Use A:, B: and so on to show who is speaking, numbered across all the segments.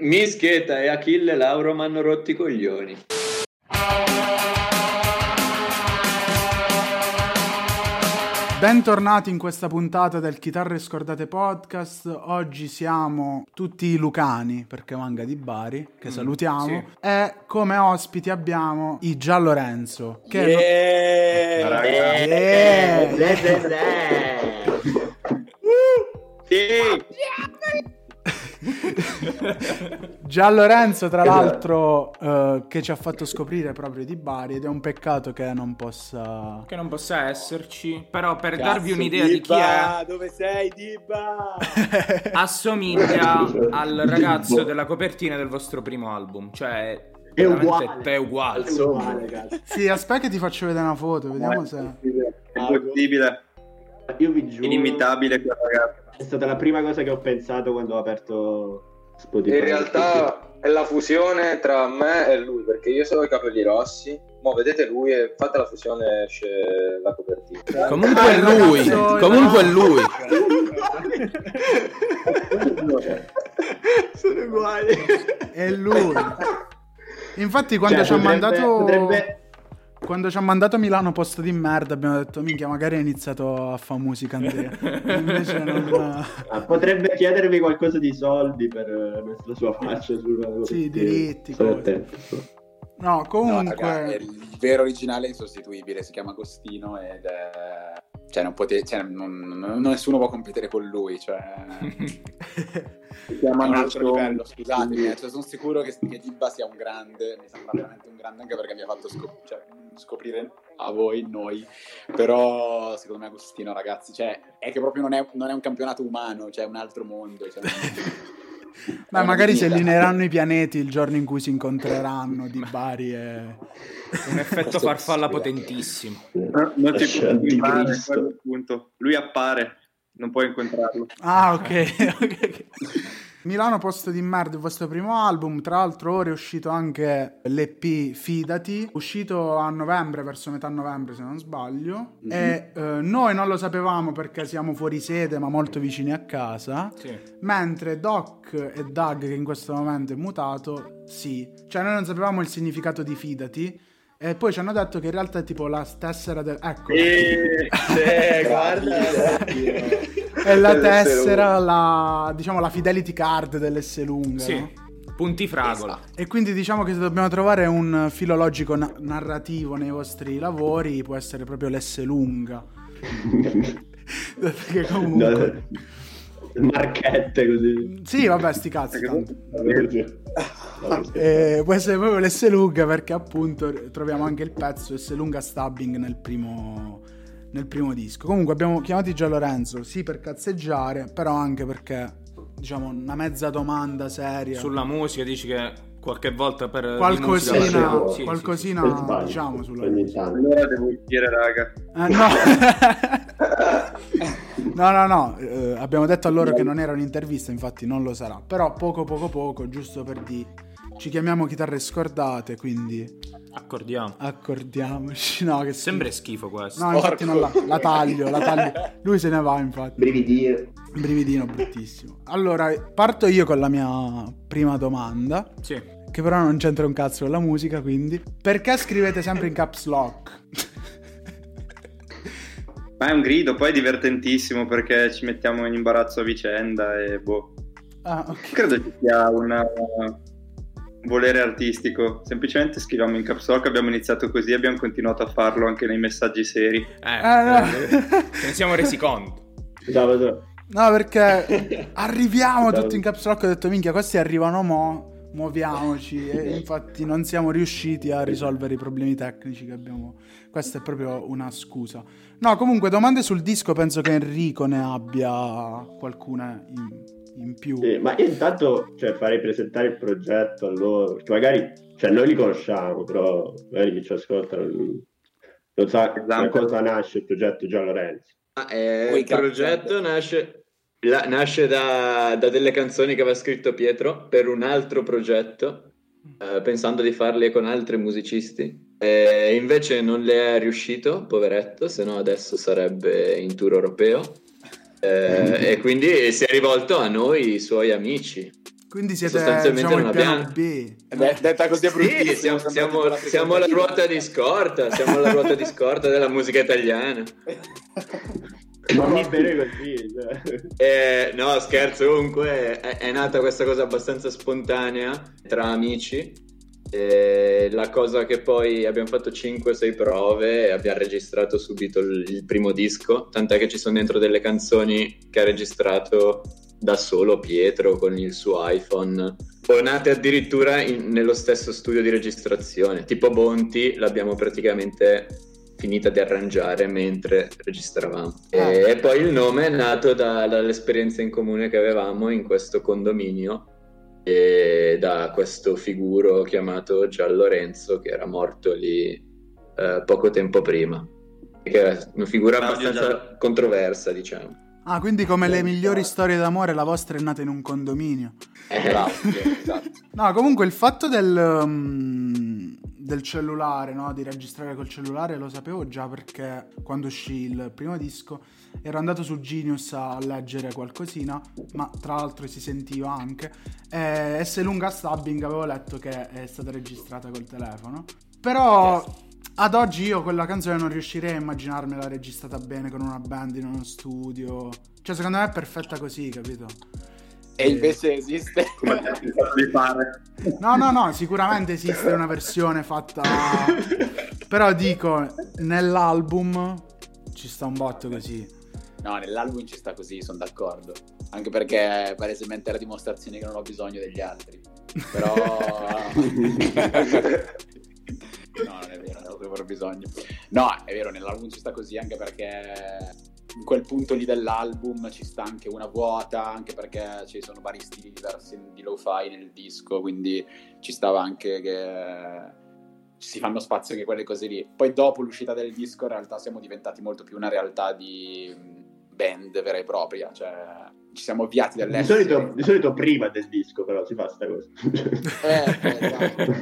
A: Mischeta e Achille Lauro mi hanno rotti i coglioni.
B: Bentornati in questa puntata del Chitarre Scordate Podcast. Oggi siamo tutti lucani perché manca di Bari, che salutiamo.
C: sì.
B: E come ospiti abbiamo i Gian Lorenzo. Che
A: Yeah!
B: Yeah!
A: Zè, zè, zè. Sì!
B: Gian Lorenzo, tra l'altro, eh, che ci ha fatto scoprire proprio di Bari ed è un peccato che non possa...
C: Che non possa esserci, però per
D: Cazzo,
C: darvi un'idea di chi
D: Dibba,
C: è,
D: Dove sei, Dibba?
C: assomiglia al ragazzo della copertina del vostro primo album. Cioè,
E: È uguale.
C: È uguale.
E: È uguale.
B: Sì, aspetta che ti faccio vedere una foto, vediamo se...
F: È impossibile,
E: Io vi giuro,
F: inimitabile quel ragazzo.
E: è stata la prima cosa che ho pensato quando ho aperto Spotify.
G: In realtà è la fusione tra me e lui, perché io so i capelli rossi. Mo vedete lui e fate la fusione esce la copertina.
C: Comunque è lui.
B: Ragazzo,
C: Comunque è lui.
E: sono uguali.
B: È lui. Infatti quando
E: Cioè,
B: ci ha mandato...
E: potrebbe-
B: Quando ci ha mandato Milano posto di merda abbiamo detto minchia magari ha iniziato a fare musica Andrea. Invece non...
E: ah, potrebbe chiedervi qualcosa di soldi per eh, la sua faccia sulla
B: Sì, diritti. No,
D: No,
B: comunque...
D: raga, è il vero originale è insostituibile, si chiama Agostino ed è... Cioè, non pote... cioè, non- non- nessuno può competere con lui, cioè...
F: Si
D: È
F: chiama
D: un altro livello, scusatemi, eh, cioè, sono sicuro che, che Dibba sia un grande, mi sembra veramente un grande anche perché mi ha fatto scop- cioè, scoprire a voi, noi, però secondo me Agostino ragazzi, cioè, è che proprio non è, non è un campionato umano, cioè è un altro mondo. Cioè,
B: Beh,
D: è
B: magari si allineeranno i pianeti il giorno in cui si incontreranno di Bari e...
C: Un effetto farfalla potentissimo.
F: No, non ti il punto. Lui appare, non puoi incontrarlo.
B: Ah, ok. ok. Milano posto di merda, il vostro primo album. Tra l'altro, ora è uscito anche l'EP Fidati, uscito a novembre, verso metà novembre, se non sbaglio. E eh, noi non lo sapevamo perché siamo fuori sede, ma molto vicini a casa.
C: Sì.
B: Mentre Doc e Doug, che in questo momento è mutato, sì. Cioè, noi non sapevamo il significato di Fidati. E poi ci hanno detto che in realtà è tipo la tessera del. Ecco.
F: E...
A: Sì, guarda.
B: È la tessera, la, diciamo la fidelity card dell'S lunga.
C: Sì.
B: no?
C: Punti fragola.
B: E quindi diciamo che se dobbiamo trovare un filologico na- narrativo nei vostri lavori, può essere proprio l'S lunga. Perché comunque.
E: No, marchette così.
B: Sì, vabbè, sti cazzi. tanto. Eh, può essere proprio l'S lunga perché appunto troviamo anche il pezzo S lunga stabbing nel primo, nel primo disco. Comunque abbiamo chiamato Gian Lorenzo, sì per cazzeggiare, però anche perché diciamo una mezza domanda seria.
C: Sulla musica dici che qualche volta per
B: qualcosina,
C: musica-. Sì, sì,
B: qualcosina
E: Per sbaglio,
B: diciamo sulla
E: tanto.
F: Allora devo uscire, raga.
B: Eh, no. no, no, no, eh, abbiamo detto a loro che non era un'intervista, infatti non lo sarà. Però poco poco poco, giusto per di ci chiamiamo chitarre scordate, quindi.
C: Accordiamo.
B: accordiamoci. No, che
C: Sembra schifo questo.
B: No, infatti non la, la taglio, la taglio. Lui se ne va, infatti.
E: Brividire.
B: Brividino bruttissimo. Allora, parto io con la mia prima domanda,
C: Sì.
B: che però non c'entra un cazzo con la musica, quindi perché scrivete sempre in caps lock?
F: Ma è un grido, poi è divertentissimo perché ci mettiamo in imbarazzo a vicenda e boh.
B: Ah, ok.
F: Credo ci sia una- un volere artistico. Semplicemente scriviamo in caps lock, abbiamo iniziato così, abbiamo continuato a farlo anche nei messaggi seri.
C: Eh,
B: Eh, no.
C: eh, ce ne siamo resi conto.
E: Sabato.
B: No, perché arriviamo
E: Ciao.
B: tutti in caps lock. Ho detto, minchia, questi arrivano mo. Muoviamoci. E infatti non siamo riusciti a risolvere i problemi tecnici che abbiamo. Questa è proprio una scusa. No, comunque, domande sul disco. Penso che Enrico ne abbia qualcuna in, in più.
E: Sì, ma io intanto cioè, farei presentare il progetto a loro, perché magari cioè, noi li conosciamo, però magari chi ci ascolta non, non sa da
F: Esatto.
E: cosa nasce il progetto Gian Lorenzo.
A: Ah, eh, il progetto nasce, la- nasce da, da delle canzoni che aveva scritto Pietro per un altro progetto, eh, pensando di farle con altri musicisti. E invece non le è riuscito, poveretto, se no adesso sarebbe in tour europeo. Eh, e quindi si è rivolto a noi, i suoi amici.
B: Quindi siete
A: Sostanzialmente
B: diciamo,
A: non
B: piano
A: abbiamo-
B: B.
D: Eh beh, detta così bruttissimo.
A: Sì, siamo, siamo- siamo la ruota di scorta, siamo la ruota di scorta della musica italiana.
E: Ma va bene così. cioè.
A: Eh, no, scherzo, comunque è, è nata questa cosa abbastanza spontanea tra amici. E la cosa che poi abbiamo fatto 5-6 prove e abbiamo registrato subito il, il primo disco, tant'è che ci sono dentro delle canzoni che ha registrato da solo Pietro con il suo iPhone, o nate addirittura in- nello stesso studio di registrazione, tipo Bonti l'abbiamo praticamente finita di arrangiare mentre registravamo. E,
B: Ah.
A: e poi il nome è nato da- dall'esperienza in comune che avevamo in questo condominio e da questo figuro chiamato Gian Lorenzo che era morto lì eh, poco tempo prima. Che era una figura
F: Claudio
A: abbastanza
F: Gian-
A: controversa, diciamo.
B: Ah, quindi come le migliori storie d'amore, la vostra è nata in un condominio.
D: Grazie, esatto.
B: No, comunque il fatto del, um, del cellulare, no? Di registrare col cellulare lo sapevo già perché quando uscì il primo disco ero andato su Genius a leggere qualcosina, ma tra l'altro si sentiva anche. E S. Lunga Stabbing avevo letto che è stata registrata col telefono. Però ad oggi io quella canzone non riuscirei a immaginarmela registrata bene con una band in uno studio. Cioè, secondo me è perfetta così, capito?
D: E invece esiste.
F: Come ti fare.
B: No, no, no, sicuramente esiste una versione fatta. Però dico, nell'album ci sta un botto così.
D: No, nell'album ci sta così, sono d'accordo. Anche perché è palesemente la dimostrazione che non ho bisogno degli altri. Però... no, non è vero, ho proprio bisogno. No, è vero, nell'album ci sta così anche perché in quel punto lì dell'album ci sta anche una vuota, anche perché ci sono vari stili diversi di lo-fi nel disco, quindi ci stava anche che si fanno spazio anche quelle cose lì. Poi dopo l'uscita del disco in realtà siamo diventati molto più una realtà di band vera e propria, cioè ci siamo avviati
E: Di
D: dall'essere...
E: solito, di solito prima del disco, però si fa sta cosa.
D: Eh, esatto,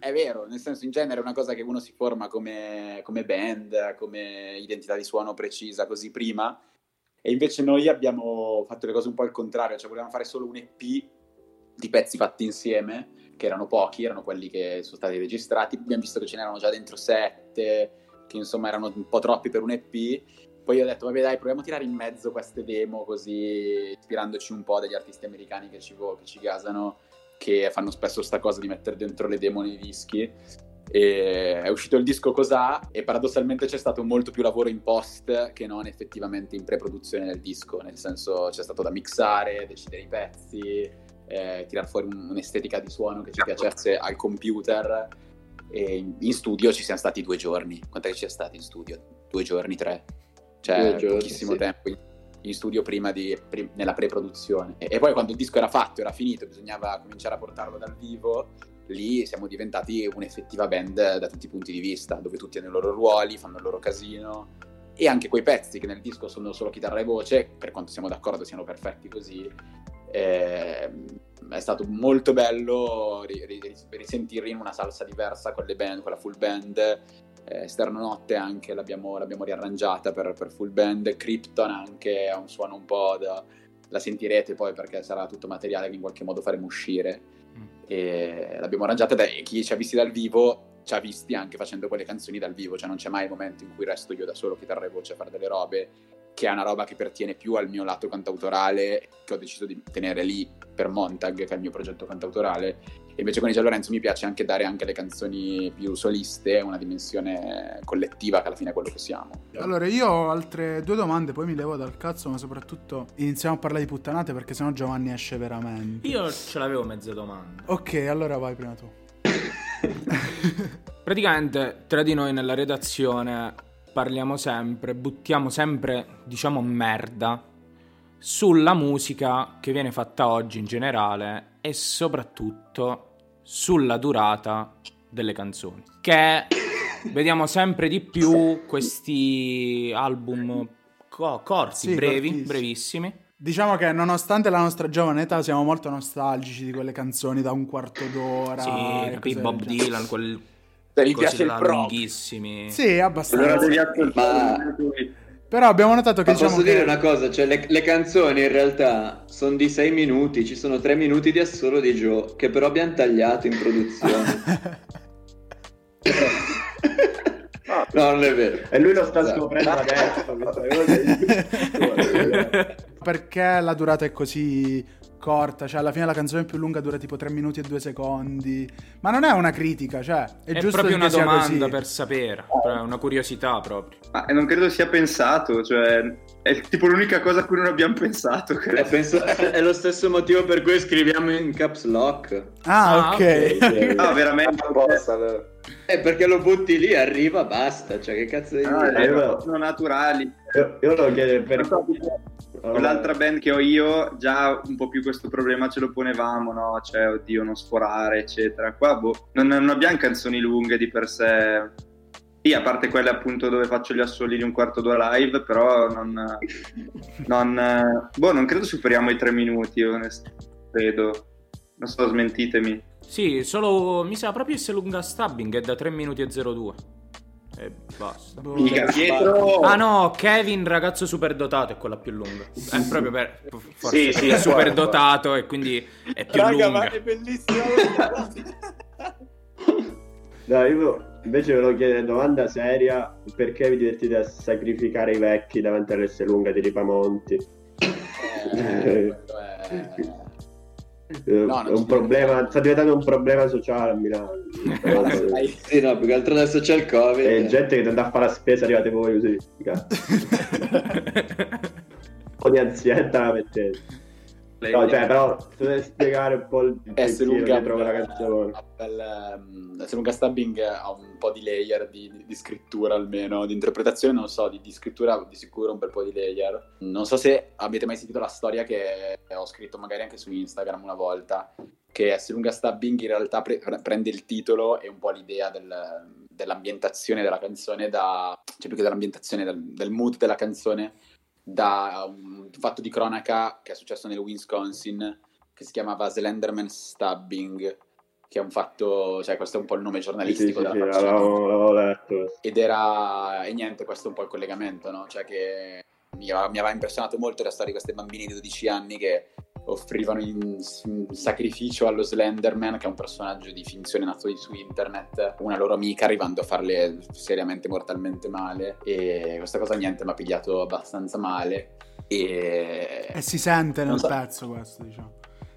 D: è vero, nel senso in genere è una cosa che uno si forma come, come band, come identità di suono precisa così prima, e invece noi abbiamo fatto le cose un po' al contrario, cioè volevamo fare solo un EP di pezzi fatti insieme, che erano pochi, erano quelli che sono stati registrati, abbiamo visto che ce n'erano già dentro sette, che insomma erano un po' troppi per un EP, poi ho detto, vabbè dai, proviamo a tirare in mezzo queste demo così, ispirandoci un po' degli artisti americani che ci, che ci gasano, che fanno spesso sta cosa di mettere dentro le demo nei dischi. E è uscito il disco Cos'ha e paradossalmente c'è stato molto più lavoro in post che non effettivamente in pre-produzione del disco, nel senso c'è stato da mixare, decidere i pezzi, eh, tirar fuori un- un'estetica di suono che ci piacesse al computer e in, studio ci siamo stati due giorni. Quant'è che ci siamo stati in studio? Due giorni, tre? Cioè,
A: giorni,
D: pochissimo
A: sì.
D: tempo in, studio prima di, pri- nella pre-produzione. E, e poi quando il disco era fatto, era finito, bisognava cominciare a portarlo dal vivo, lì siamo diventati un'effettiva band da tutti i punti di vista, dove tutti hanno i loro ruoli, fanno il loro casino. E anche quei pezzi che nel disco sono solo chitarra e voce, per quanto siamo d'accordo siano perfetti così, ehm, è stato molto bello ri- ri- risentirli in una salsa diversa con le band, con la full band. Eh, Notte anche l'abbiamo, l'abbiamo riarrangiata per, per full band. Krypton anche ha un suono un po' da. La sentirete poi perché sarà tutto materiale che in qualche modo faremo uscire. E l'abbiamo arrangiata da- chi ci ha visti dal vivo ci ha visti anche facendo quelle canzoni dal vivo, cioè non c'è mai il momento in cui resto io da solo chitarra e voce a fare delle robe che è una roba che pertiene più al mio lato cantautorale, che ho deciso di tenere lì per Montag, che è il mio progetto cantautorale. E invece con Gian Lorenzo mi piace anche dare anche alle canzoni più soliste una dimensione collettiva, che alla fine è quello che siamo.
B: Allora, io ho altre due domande, poi mi levo dal cazzo, ma soprattutto iniziamo a parlare di puttanate perché sennò Giovanni esce veramente.
C: Io ce l'avevo mezza domanda.
B: Ok, allora vai prima tu.
C: Praticamente tra di noi nella redazione parliamo sempre, buttiamo sempre, diciamo, merda sulla musica che viene fatta oggi in generale e soprattutto sulla durata delle canzoni. Che vediamo sempre di più questi album co- corti,
B: Sì,
C: brevi,
B: cortissimi.
C: brevissimi.
B: Diciamo che nonostante la nostra giovane età siamo molto nostalgici di quelle canzoni da un quarto d'ora.
C: Sì, capì, Bob. Dylan, quel
D: Se vi
C: cosi
D: piace il
C: là
D: prog,
C: lunghissimi.
B: Sì,
F: Allora
B: abbastanza.
F: devi ascoltare
G: Ma-.
B: Però abbiamo notato che
A: Ma
B: diciamo
A: posso
B: che...
A: dire una cosa, cioè le, le canzoni in realtà sono di 6 minuti, ci sono 3 minuti di assolo di Joe, che però abbiamo tagliato in produzione. no, non è vero.
E: E lui lo sta
A: Esatto.
E: scoprendo adesso.
B: Perché la durata è così corta? Cioè, alla fine la canzone più lunga dura tipo 3 minuti e 2 secondi. Ma non è una critica, cioè, è,
C: È,
B: giusto
C: proprio una domanda
B: così.
C: per sapere, cioè, una curiosità proprio.
F: Ma non credo sia pensato, cioè è tipo l'unica cosa a cui non abbiamo pensato.
A: Eh,
F: credo.
A: penso- è lo stesso motivo per cui scriviamo in caps lock.
B: Ah,
C: Ah,
B: ok.
E: ok.
F: Ah, veramente?
G: Apposta.
A: Eh, perché lo butti lì, arriva, basta. Cioè, che cazzo di
F: Ah?
E: Eh,
F: erano
E: però-
F: naturali.
E: Io, io lo chiedo per...
F: Con l'altra band che ho io, già un po' più questo problema ce lo ponevamo, no? Cioè, oddio, non sforare, eccetera. Qua, boh, non, non abbiamo canzoni lunghe di per sé. Sì, a parte quelle appunto dove faccio gli assoli di un quarto d'ora live, però non... non boh, non credo superiamo i tre minuti, onestamente. Credo. Non so, smentitemi.
C: Sì, solo mi sa proprio se lunga stabbing è da 3 minuti e 02. E basta.
B: Boh.
F: Mica dietro...
C: Ah no, Kevin, ragazzo superdotato, è quella più lunga. È proprio per forse
F: Sì, sì,
C: è superdotato e quindi è più
D: Raga,
C: lunga.
D: ma è bellissimo.
E: No, io invece volevo chiedere una domanda seria. Perché vi divertite a sacrificare i vecchi davanti all'S lunga di Ripamonti?
D: Eh.
E: Eh,
D: No, non
E: è un problema, sta diventando un problema sociale a Milano.
A: Sì, no, più che altro adesso c'è il Covid.
E: E gente che andava a fare la spesa arrivate voi così. cazzo. Un po' di ansietta la mettete. No, cioè, però se dovete spiegare un po' il pensiero
D: lunga
E: dietro quella canzone.
D: ehm, S lunga stabbing ha un po' di layer di, di- di scrittura almeno, di interpretazione non so, di, di scrittura di sicuro un bel po' di layer. Non so se avete mai sentito la storia che ho scritto magari anche su Instagram una volta, che S lunga stabbing in realtà pre- prende il titolo e un po' l'idea del- dell'ambientazione della canzone, da, cioè più che dell'ambientazione, del, del mood della canzone, da un fatto di cronaca che è successo nel Wisconsin che si chiamava Slenderman Stabbing, che è un fatto, cioè questo è un po' il nome
E: Sì, sì,
D: giornalistico
E: sì,
D: della
E: sì, l'avevo letto.
D: Ed era, e niente, questo è un po' il collegamento, no? Cioè che mi aveva, mi aveva impressionato molto la storia di questi bambini di 12 anni che offrivano in, in sacrificio allo Slenderman, che è un personaggio di finzione nato su internet, una loro amica arrivando a farle seriamente mortalmente male. E questa cosa niente mi ha pigliato abbastanza male. E,
B: E si sente nel
D: so-
B: pezzo questo, diciamo.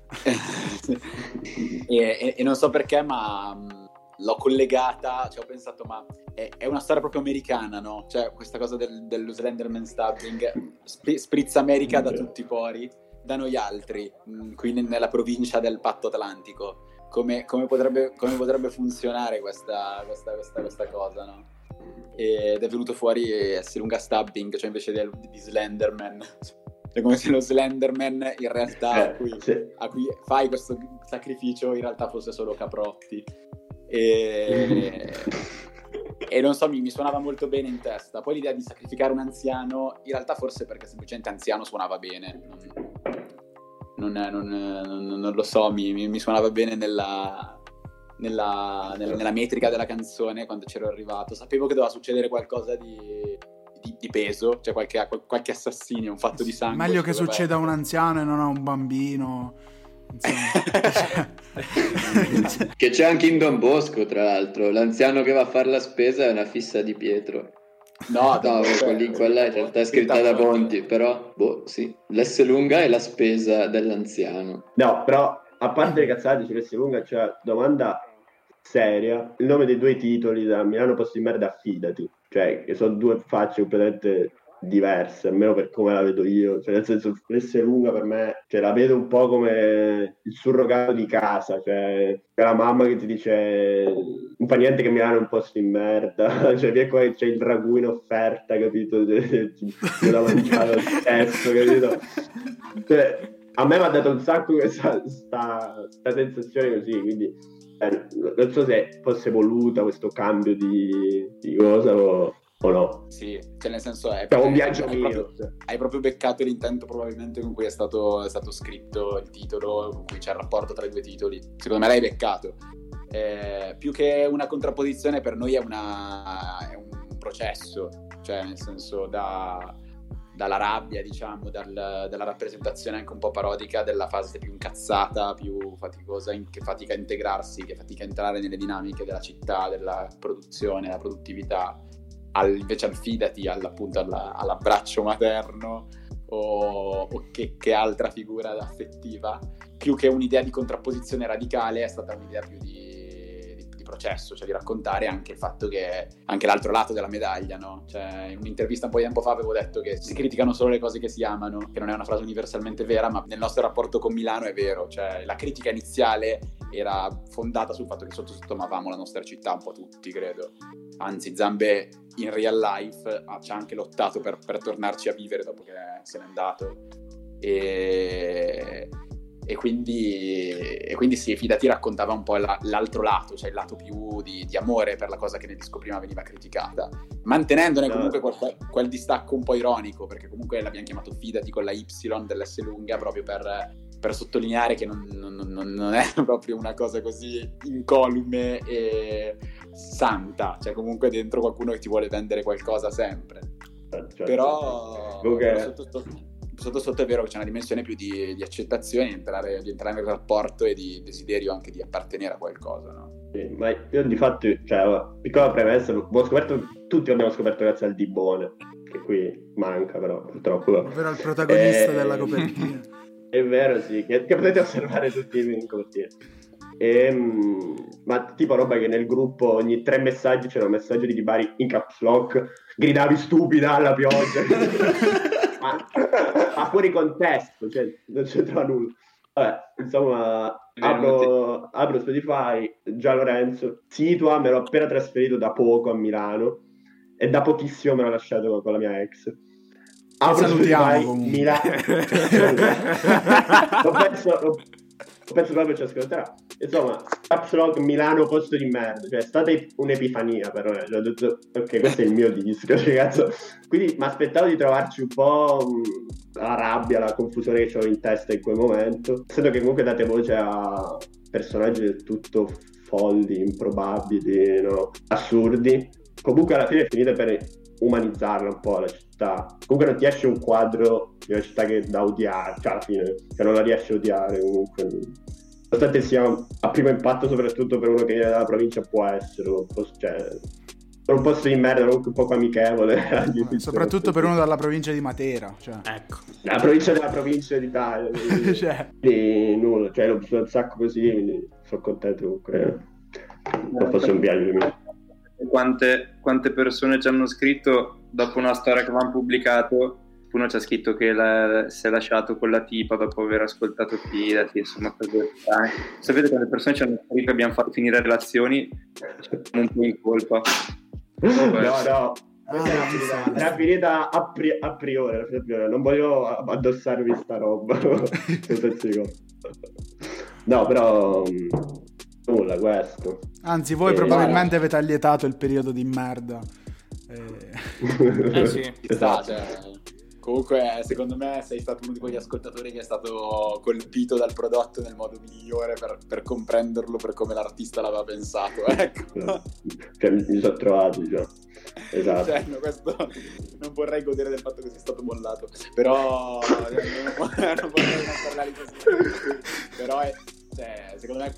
D: e, e- e non so perché, ma mh, l'ho collegata, cioè ho pensato, ma è, è una storia proprio americana, no? Cioè questa cosa del, dello Slenderman stabbing, spri- sprizza America da tutti i pori, da noi altri, mh, qui ne- nella provincia del Patto Atlantico. Come, come potrebbe, come potrebbe funzionare questa, questa, questa, questa cosa, no? Ed è venuto fuori essere lunga stabbing, cioè invece del, di Slenderman. È come se lo Slenderman in realtà a
E: Eh,
D: cui
E: sì.
D: a cui fai questo sacrificio in realtà fosse solo Caprotti e, e non so mi, mi suonava molto bene in testa poi l'idea di sacrificare un anziano in realtà forse perché semplicemente anziano suonava bene non, non- non- non- non lo so mi, mi- mi suonava bene nella, nella, nella- nella metrica della canzone quando c'ero arrivato sapevo che doveva succedere qualcosa di, di- di peso cioè qualche, qualche assassinio un fatto di sangue
B: Meglio che
D: ci doveva
B: succeda a un anziano e non a un bambino. Insomma.
A: Che c'è anche in Don Bosco, tra l'altro. L'anziano che va a fare la spesa è una fissa di Pietro.
D: No,
A: No,
D: cioè,
A: quelli- quella in realtà è scritta da Ponti, però, boh, sì. L'S lunga è la spesa dell'anziano.
E: No, però a parte le cazzate su S lunga, c'è domanda seria. Il nome dei due titoli da Milano Posto di Merda affidati. Cioè, che sono due facce completamente diverse, almeno per come la vedo io. Cioè, nel senso, S lunga per me, cioè, la vedo un po' come il surrogato di casa. Cioè, è la mamma che ti dice non fa niente che Milano è un posto di merda. Cioè, vieni qua c'è il ragù in offerta, capito? C'è da mangiare lo stesso, capito? Cioè, a me mi ha dato un sacco questa sta, sta sensazione così, quindi eh, non so se fosse voluta questo cambio di, di cosa o, o no.
D: Sì, cioè nel senso è,
E: È un viaggio
D: hai proprio, hai proprio beccato l'intento probabilmente con cui è stato, è stato scritto il titolo, con cui c'è il rapporto tra i due titoli. Secondo me l'hai beccato. Eh, più che una contrapposizione per noi è, una, è un processo, cioè nel senso da, dalla rabbia, diciamo, dal- dalla rappresentazione anche un po' parodica della fase più incazzata, più faticosa, in- che fatica a integrarsi, che fatica a entrare nelle dinamiche della città, della produzione, della produttività, al- invece al fidati, al- appunto alla- all'abbraccio materno o, o che, che altra figura affettiva, più che un'idea di contrapposizione radicale è stata un'idea più di processo, cioè di raccontare anche il fatto che anche l'altro lato della medaglia, no? Cioè, in un'intervista un po' di tempo fa avevo detto che si criticano solo le cose che si amano, che non è una frase universalmente vera, ma nel nostro rapporto con Milano è vero, cioè la critica iniziale era fondata sul fatto che sotto sotto amavamo la nostra città un po' tutti, credo. Anzi, Zambe in real life ha- ci ha anche lottato per, per tornarci a vivere dopo che se n'è andato. E, e quindi, e quindi sì, Fidati raccontava un po' la- l'altro lato, cioè il lato più di, di amore per la cosa che nel disco prima veniva criticata, mantenendone comunque quel, quel distacco un po' ironico, perché comunque l'abbiamo chiamato Fidati con la Y dell'S lunga proprio per, per sottolineare che non, non- non- non è proprio una cosa così incolume e santa, cioè comunque dentro qualcuno che ti vuole vendere qualcosa sempre.
E: Certo.
D: Però,
E: Comunque-
D: però sotto, sotto, sotto sotto è vero che c'è una dimensione più di, di accettazione, di entrare, di entrare nel rapporto e di desiderio anche di appartenere a qualcosa, no?
E: Sì, ma io di fatto, cioè, piccola premessa, ho scoperto, tutti abbiamo scoperto grazie al Dibone, che qui manca però, purtroppo.
B: Ovvero il protagonista
E: Eh,
B: della copertina.
E: È vero, sì, che, che potete osservare tutti in copertina. Ehm, ma tipo roba che nel gruppo ogni tre messaggi c'era un messaggio di Dibari in caps lock, gridavi stupida alla pioggia, ma, ma fuori contesto, cioè non c'entrava nulla. Vabbè, insomma, apro, apro Spotify, già Lorenzo, Situa, me l'ho appena trasferito da poco a Milano e da pochissimo me l'ho lasciato con la mia ex. Apro Spotify. Milano. lo, lo penso proprio ci ascolterà. Insomma, Caps Milano posto di merda, cioè è stata un'epifania però, eh. Cioè, ho detto, ok, questo è il mio disco, cazzo. Quindi mi aspettavo di trovarci un po' la rabbia, la confusione che avevo in testa in quel momento, essendo che comunque date voce a personaggi del tutto folli, improbabili, no? assurdi. Comunque alla fine è finita per umanizzarla un po' la città. Comunque non ti esce un quadro di una città che da odiare, cioè alla fine, che non la riesci a odiare comunque. Nonostante sia a primo impatto, soprattutto per uno che viene dalla provincia, può essere un po', cioè, un posto di merda, comunque un po' amichevole.
B: Soprattutto per uno dalla provincia di Matera. Cioè.
C: Ecco.
E: La provincia della provincia d'Italia. quindi-
B: Cioè,
E: quindi nulla, cioè l'ho vissuto un sacco così, quindi sono contento comunque. Non fosse un viaggio mio.
F: quante, quante persone ci hanno scritto dopo una storia che avevamo pubblicato uno ci ha scritto che la- si è lasciato con la tipa dopo aver ascoltato Fidati insomma cose strane. sapete quante persone ci hanno scritto che abbiamo fatto finire relazioni Cioè, un po' in colpa
E: No, no.
B: Ah, mi
E: finita- a, pri- a priori, a priori, non voglio addossarvi sta roba. No, però mm, nulla questo.
B: anzi, voi
E: Eh,
B: probabilmente avete allietato il periodo di merda. Eh,
C: Eh sì.
D: Ci sta,
E: Esatto.
D: cioè, comunque secondo me sei stato uno di quegli ascoltatori che è stato colpito dal prodotto nel modo migliore per, per comprenderlo per come l'artista l'aveva pensato ecco
E: Cioè, mi sono trovato, diciamo. Esatto.
D: Cioè, no, questo non vorrei godere del fatto che sia stato mollato però non, vorrei non parlare così però è, cioè, secondo me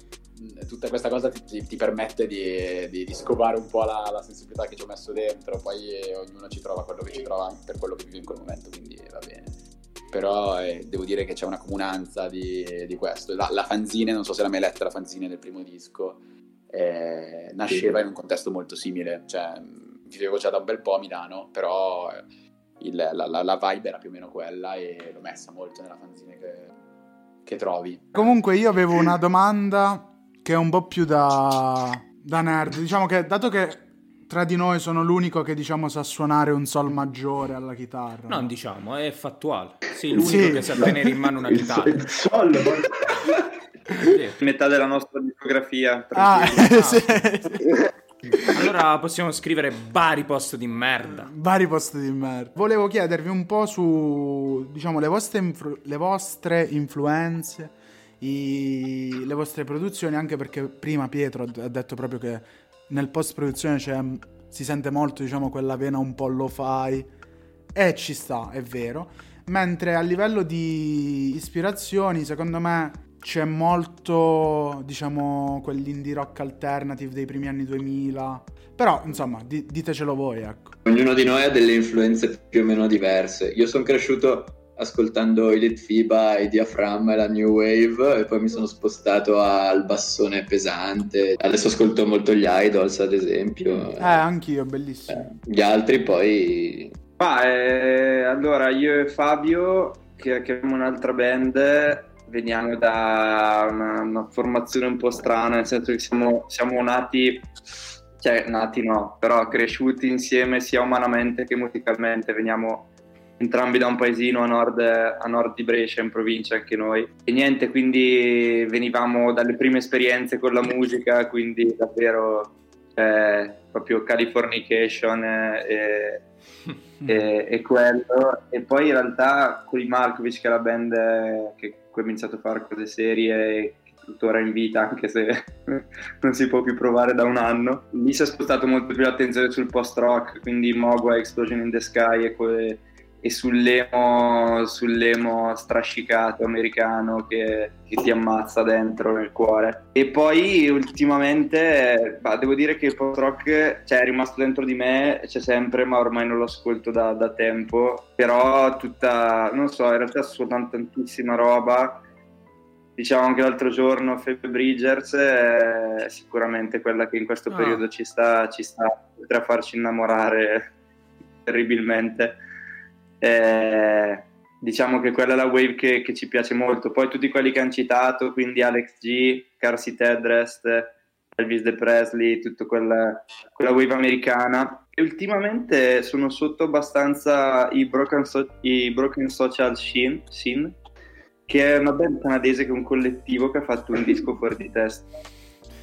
D: tutta questa cosa ti, ti- ti permette di, di- di scovare un po' la, la sensibilità che ci ho messo dentro poi eh, ognuno ci trova quello che ci trova per quello che vive in quel momento quindi va bene. Però eh, devo dire che c'è una comunanza di, di questo. La, la fanzine non so se l'hai mai letta la fanzine del primo disco eh, nasceva in un contesto molto simile cioè vivevo già da un bel po' a Milano però eh, il- la, la- la vibe era più o meno quella e l'ho messa molto nella fanzine che, che trovi.
B: Comunque io avevo una domanda che è un po' più da, da nerd. Diciamo che dato che tra di noi sono l'unico che diciamo sa suonare un sol maggiore alla chitarra.
C: Non diciamo, è fattuale. Sì, l'unico
B: Sì.
C: che sa tenere in mano una chitarra.
E: il sol,
C: Sì.
F: metà della nostra discografia
B: Ah,
F: tranquilli.
B: sì.
C: Allora possiamo scrivere vari post di merda.
B: Vari posti di merda. Volevo chiedervi un po' su, diciamo, le vostre, influ- le vostre influenze, i- le vostre produzioni, anche perché prima Pietro ha detto proprio che nel post produzione c'è, si sente molto, diciamo, quella vena un po' lo fai. E ci sta, è vero. Mentre a livello di ispirazioni, secondo me c'è molto, diciamo, quell'indie rock alternative dei primi anni 2000. Però, insomma, di- ditecelo voi, ecco.
A: Ognuno di noi ha delle influenze più o meno diverse. Io sono cresciuto ascoltando i Lit FIBA, i Diaframma e la New Wave e poi mi sono spostato al bassone pesante. Adesso ascolto molto gli Idols, ad esempio.
B: Eh, anch'io, bellissimo.
A: Gli altri poi...
F: Ma eh, allora io e Fabio, che, che abbiamo un'altra band, veniamo da una, una formazione un po' strana, nel senso che siamo, siamo nati, cioè nati no, però cresciuti insieme sia umanamente che musicalmente, veniamo entrambi da un paesino a nord, a nord di Brescia, in provincia anche noi. E niente, quindi venivamo dalle prime esperienze con la musica, quindi davvero eh, proprio Californication e, e, e quello. E poi in realtà con i Markovic, che è la band che ho iniziato a fare cose serie tuttora in vita, anche se non si può più provare da un anno. Lì si è spostato molto più l'attenzione sul post-rock, quindi Mogwa, Explosion in the Sky e quelle e sull'emo, sull'emo strascicato americano che, che, ti ammazza dentro nel cuore. E poi ultimamente, bah, devo dire che il post rock cioè, è rimasto dentro di me, c'è sempre, ma ormai non lo ascolto da, da tempo. Però tutta, non so, in realtà suono tantissima roba. Diciamo anche l'altro giorno Phoebe Bridgers è sicuramente quella che in questo
B: Ah.
F: periodo ci sta, ci sta oltre a farci innamorare terribilmente. Eh, diciamo che quella è la wave che, che ci piace molto. Poi tutti quelli che hanno citato, quindi Alex G, Carsey Tedrest, Elvis De Presley, tutta quella, quella wave americana. E ultimamente sono sotto abbastanza i Broken, So- i broken Social Scene, Scene, che è una band canadese che è un collettivo che ha fatto un disco fuori di testa,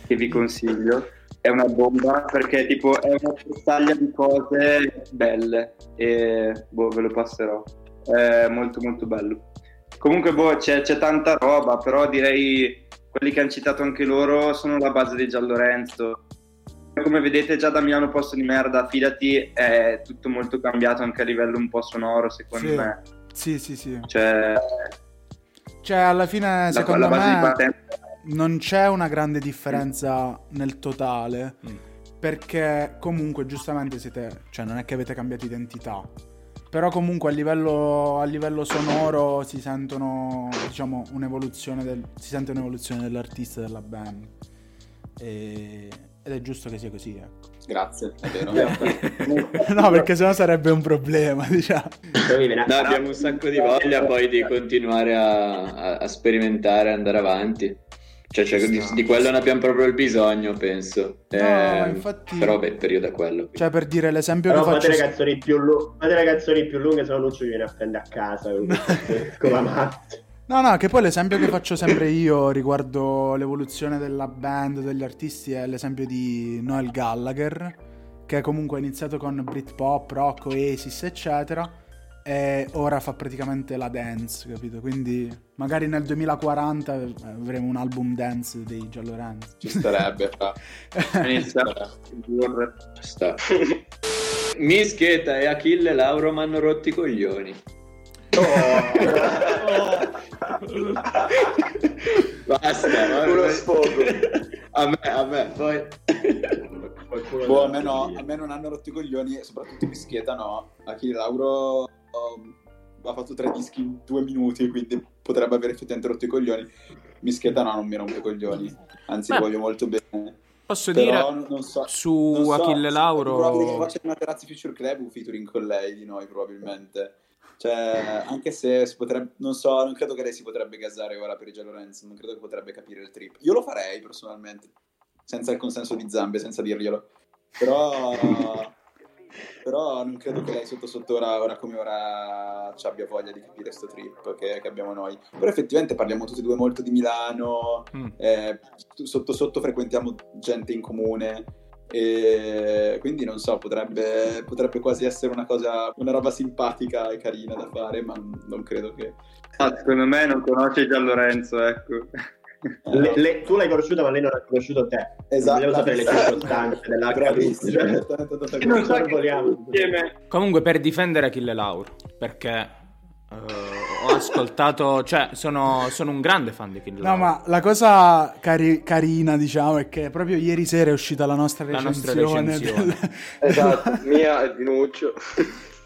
F: che vi consiglio. È una bomba perché tipo è una tazzaglia di cose belle e boh, ve lo passerò. È molto molto bello. Comunque boh, c'è, c'è tanta roba, però direi quelli che hanno citato anche loro sono la base di Gian Lorenzo. Come vedete già da Milano Posto di Merda, fidati, è tutto molto cambiato anche a livello un po' sonoro secondo
B: Sì.
F: me.
B: Sì, sì, sì.
F: Cioè,
B: Cioè, alla fine,
F: la,
B: secondo
F: la base di
B: me,
F: partenza
B: non c'è una grande differenza nel totale.
C: Mm.
B: Perché comunque, giustamente, siete. Cioè, non è che avete cambiato identità. Però comunque a livello, a livello sonoro si sentono, diciamo, un'evoluzione del, si sente un'evoluzione dell'artista e della band. E- ed è giusto che sia così, ecco.
D: Grazie, è vero.
B: no, perché sennò sarebbe un problema, diciamo.
A: No, abbiamo un sacco di voglia poi di continuare a, a- a sperimentare, andare avanti. Cioè, cioè, di, di quello ne abbiamo proprio il bisogno, penso.
B: No,
A: Eh,
B: infatti-
A: Però beh, il periodo è quello.
B: Cioè, per dire l'esempio
E: Però
B: che
E: fate
B: faccio...
E: le canzoni più lunghe, fate le canzoni più lunghe, se no Lucio viene a prendere a casa la mazza.
B: No, no, che poi l'esempio che faccio sempre io riguardo l'evoluzione della band, degli artisti, è l'esempio di Noel Gallagher, che comunque ha iniziato con Britpop, rock, Oasis, eccetera, e ora fa praticamente la dance, capito? Quindi magari nel 2040 avremo un album dance dei Giallorenzi.
D: Ci starebbe,
A: Ci sta. Mischeta e Achille Lauro mi hanno rotti i coglioni. Basta, va-
G: Uno sfogo.
A: A me, a me, poi...
D: Boh, a me no, a me non hanno rotto i coglioni, e soprattutto Mischieta no. Achille Lauro um, ha fatto tre dischi in due minuti, quindi potrebbe aver effettivamente rotto i coglioni. Mischieta no, non mi rompe i coglioni, anzi
C: Beh,
D: voglio molto bene.
C: Posso
D: Però
C: dire
D: non- so.
C: su
D: non so,
C: Achille
D: È probabile che
C: Lauro...
D: faccia una Terrazzi Future Club un featuring con lei di noi, probabilmente. Cioè, anche se si potrebbe, non so, non credo che lei si potrebbe gasare ora per i Lorenzo, non credo che potrebbe capire il trip. Io lo farei personalmente, senza il consenso di Zambe, senza dirglielo. Però, però non credo che lei sotto sotto ora, ora come ora ci abbia voglia di capire sto trip che, che abbiamo noi. Però effettivamente parliamo tutti e due molto di Milano,
C: Mm.
D: eh, sotto sotto frequentiamo gente in comune e quindi non so potrebbe, potrebbe quasi essere una cosa una roba simpatica e carina da fare ma non credo che
F: Ah, secondo me non conosce Gian Lorenzo, ecco.
E: Le- le- tu l'hai conosciuta, ma lei non ha conosciuto te.
D: Esatto.
E: Vogliamo sapere le circostanze.
D: Bravissimo.
E: Cioè.
C: Comunque per difendere Achille Lauro, perché eh, ho ascoltato, cioè sono, sono un grande fan di Achille
B: No,
C: Lauro.
B: ma la cosa cari- carina, diciamo, è che proprio ieri sera è uscita la nostra
C: La nostra
B: recensione,
C: recensione.
B: del-
G: Esatto, mia e di Nuccio.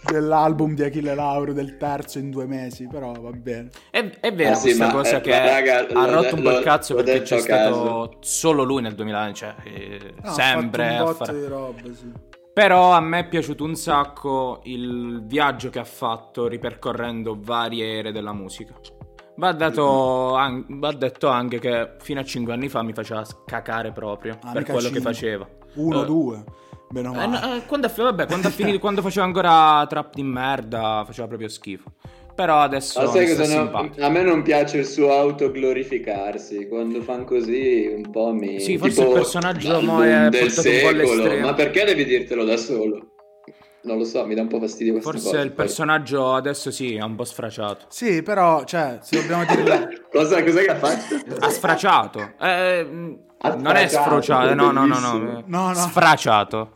B: Dell'album di Achille Lauro, del terzo in due mesi, però va bene.
C: È, è vera
A: Ah, sì,
C: questa
A: ma,
C: cosa
A: eh,
C: che
A: raga,
C: ha rotto un
A: l'ho-
C: cazzo perché c'è
A: a caso.
C: stato solo lui nel 2000, cioè eh,
B: No, ha
C: sempre
B: fatto
C: a
B: un botto
C: fare-
B: di roba, sì.
C: Però a me è piaciuto un sacco il viaggio che ha fatto ripercorrendo varie ere della musica. Va, dato an- va detto anche che fino a 5 anni fa mi faceva cacare proprio
B: Ah,
C: per quello che
B: cinque.
C: faceva.
B: Uno,
C: Eh,
B: due, bene o
C: eh,
B: male.
C: no, eh, quando, vabbè, quando, finito, quando faceva ancora trap di merda, faceva proprio schifo. Però adesso
A: Ma sai cosa no-. A me non piace il suo autoglorificarsi. Quando fanno così un po' mi...
C: Sì, forse
A: tipo,
C: il personaggio mo è
A: del
C: portato un po'
A: secolo. Ma perché devi dirtelo da solo? Non lo so, mi dà un po' fastidio questa
C: Forse
A: cosa.
C: il personaggio adesso sì, è un po' sfraciato.
B: Sì, però, cioè, se dobbiamo dire...
A: Cosa, cos'è che ha fatto?
C: Ha sfraciato. Eh, non è sfrociato, no, no, no, no.
B: No, no.
C: Sfraciato.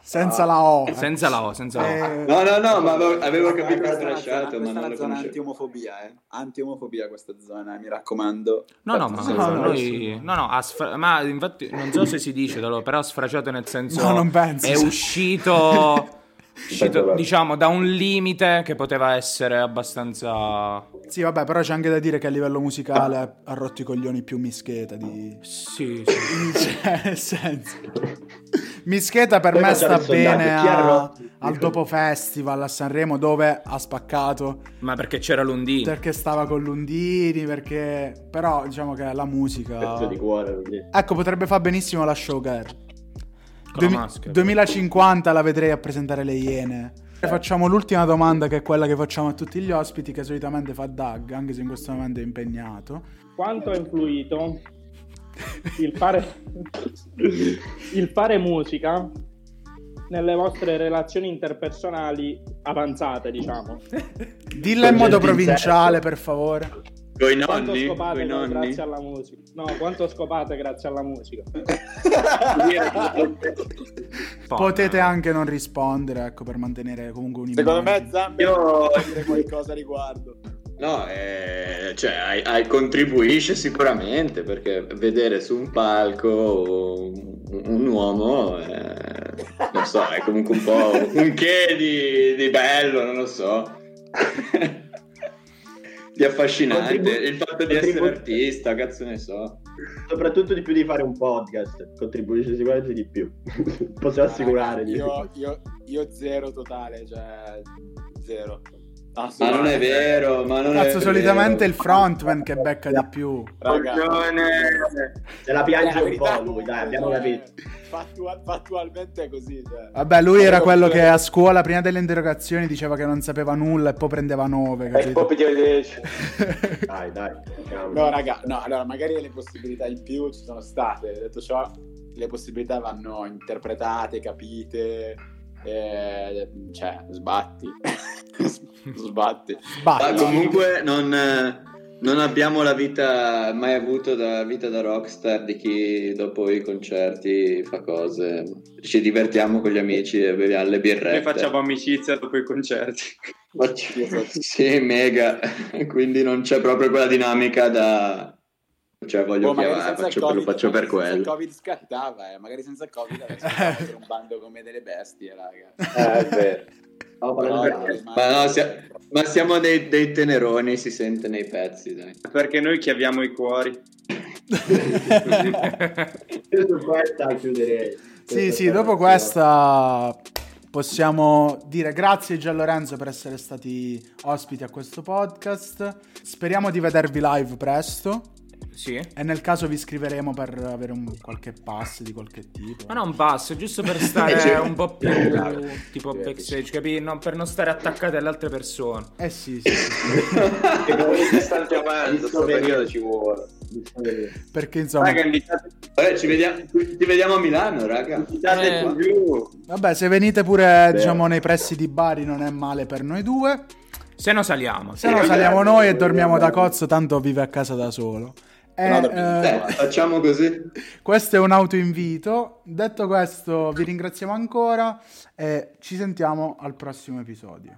B: senza la O.
C: Senza la O, senza la O.
B: Eh,
A: No, no, no, ma avevo, avevo capito strasciato, ma non lo
D: zona
A: conoscevo.
D: anti-omofobia, eh. Anti-omofobia questa zona, mi raccomando.
C: No, no, ma
B: no, no,
C: noi... No, no, sfra- ma infatti non so se si dice, però ha sfraciato nel senso...
B: No, non penso.
C: È uscito, uscito, diciamo, da un limite che poteva essere abbastanza...
B: Sì, vabbè, però c'è anche da dire che a livello musicale ha rotto i coglioni più Mischeta di...
C: Sì, sì.
B: Cioè, nel senso... Mischeta per
E: Poi
B: me sta bene a- al dopo festival a Sanremo dove ha spaccato
C: Ma perché c'era Lundini.
B: perché stava con Lundini, perché... Però diciamo che la musica...
E: Pezzo di cuore.
B: Ecco, potrebbe fare benissimo la showgirl.
C: La maschera.
B: 2050 la vedrei a presentare le Iene. Facciamo l'ultima domanda che è quella che facciamo a tutti gli ospiti che solitamente fa Doug, anche se in questo momento è impegnato.
H: quanto ha influito il fare, il fare musica nelle vostre relazioni interpersonali avanzate, diciamo.
B: Dilla in modo provinciale, per favore.
A: Coi
H: Quanto
A: nonni?
H: scopate
A: Coi nonni?
H: grazie alla musica? No, quanto scopate grazie alla musica?
B: Potete anche non rispondere, ecco, per mantenere comunque un
D: Secondo me Zambi
F: Io-
D: dire qualcosa a riguardo.
A: No, eh, cioè, hai- hai- contribuisce sicuramente perché vedere su un palco un, un uomo, eh, non so, è comunque un po' un che di, di bello, non lo so. di affascinante.
E: Contribu-
A: Il fatto di essere artista, cazzo ne so.
E: Soprattutto di più di fare un podcast. Contribuisce sicuramente di più. Possiamo assicurare. di-
D: Io, io, io zero totale, cioè zero.
A: Ma non è vero, ma non è
B: Cazzo, solitamente è
A: vero.
B: il frontman che becca di più.
D: Raga,
F: Coglione.
E: Se la piange un po' lui, dai, abbiamo capito.
D: fattua- fattualmente è così. Cioè.
B: Vabbè, lui era quello che a scuola, prima delle interrogazioni, diceva che non sapeva nulla e poi prendeva 9,
G: E poi pigliava 10.
E: Dai, dai.
D: No, raga, no, allora magari le possibilità in più ci sono state. Detto ciò, le possibilità vanno interpretate, capite. Eh, cioè, sbatti. sbatti.
A: Ma comunque non, eh, non abbiamo la vita mai avuto da vita da rockstar di chi dopo i concerti fa cose. Ci divertiamo con gli amici e beviamo le birrette.
F: Noi facciamo amicizia dopo i concerti.
A: Sì, mega. Quindi non c'è proprio quella dinamica da... Cioè voglio
D: magari
A: chiamare, faccio, lo
D: Covid-
A: faccio per
D: magari senza il
A: quello.
D: Covid scattava, eh. magari senza il Covid adesso faccio un bando come delle bestie, raga.
G: Eh, è vero.
E: Parlando di-
D: rimane-
A: Ma no, sia- ma siamo dei, dei teneroni, si sente nei pezzi, dai.
F: Perché noi chiaviamo i cuori.
E: Io su questa chiuderei.
B: Sì, sì, dopo questa possiamo dire grazie Gian Lorenzo per essere stati ospiti a questo podcast. Speriamo di vedervi live presto
C: Sì.
B: e nel caso vi scriveremo per avere un qualche pass di qualche tipo.
C: Ma non passo, giusto per stare
A: Cioè-
C: un po' più tipo backstage, capì? No, per non stare attaccati alle altre persone.
B: Eh sì, sì, sì.
G: Che come distanziamento,
E: Visto
G: questo
E: vedere.
G: periodo ci vuole.
B: perché insomma...
F: Raga, invitate,
A: Vabbè, ci vediamo, ci vediamo a Milano, raga.
F: invitate
C: Eh.
F: più.
B: Vabbè, se venite pure, diciamo, nei pressi di Bari non è male per noi due.
C: Se no saliamo.
B: Se no saliamo noi e dormiamo da cozzo, tanto vive a casa da solo. Eh,
D: insieme.
A: Facciamo così.
B: questo è un autoinvito. Detto questo, vi ringraziamo ancora e ci sentiamo al prossimo episodio.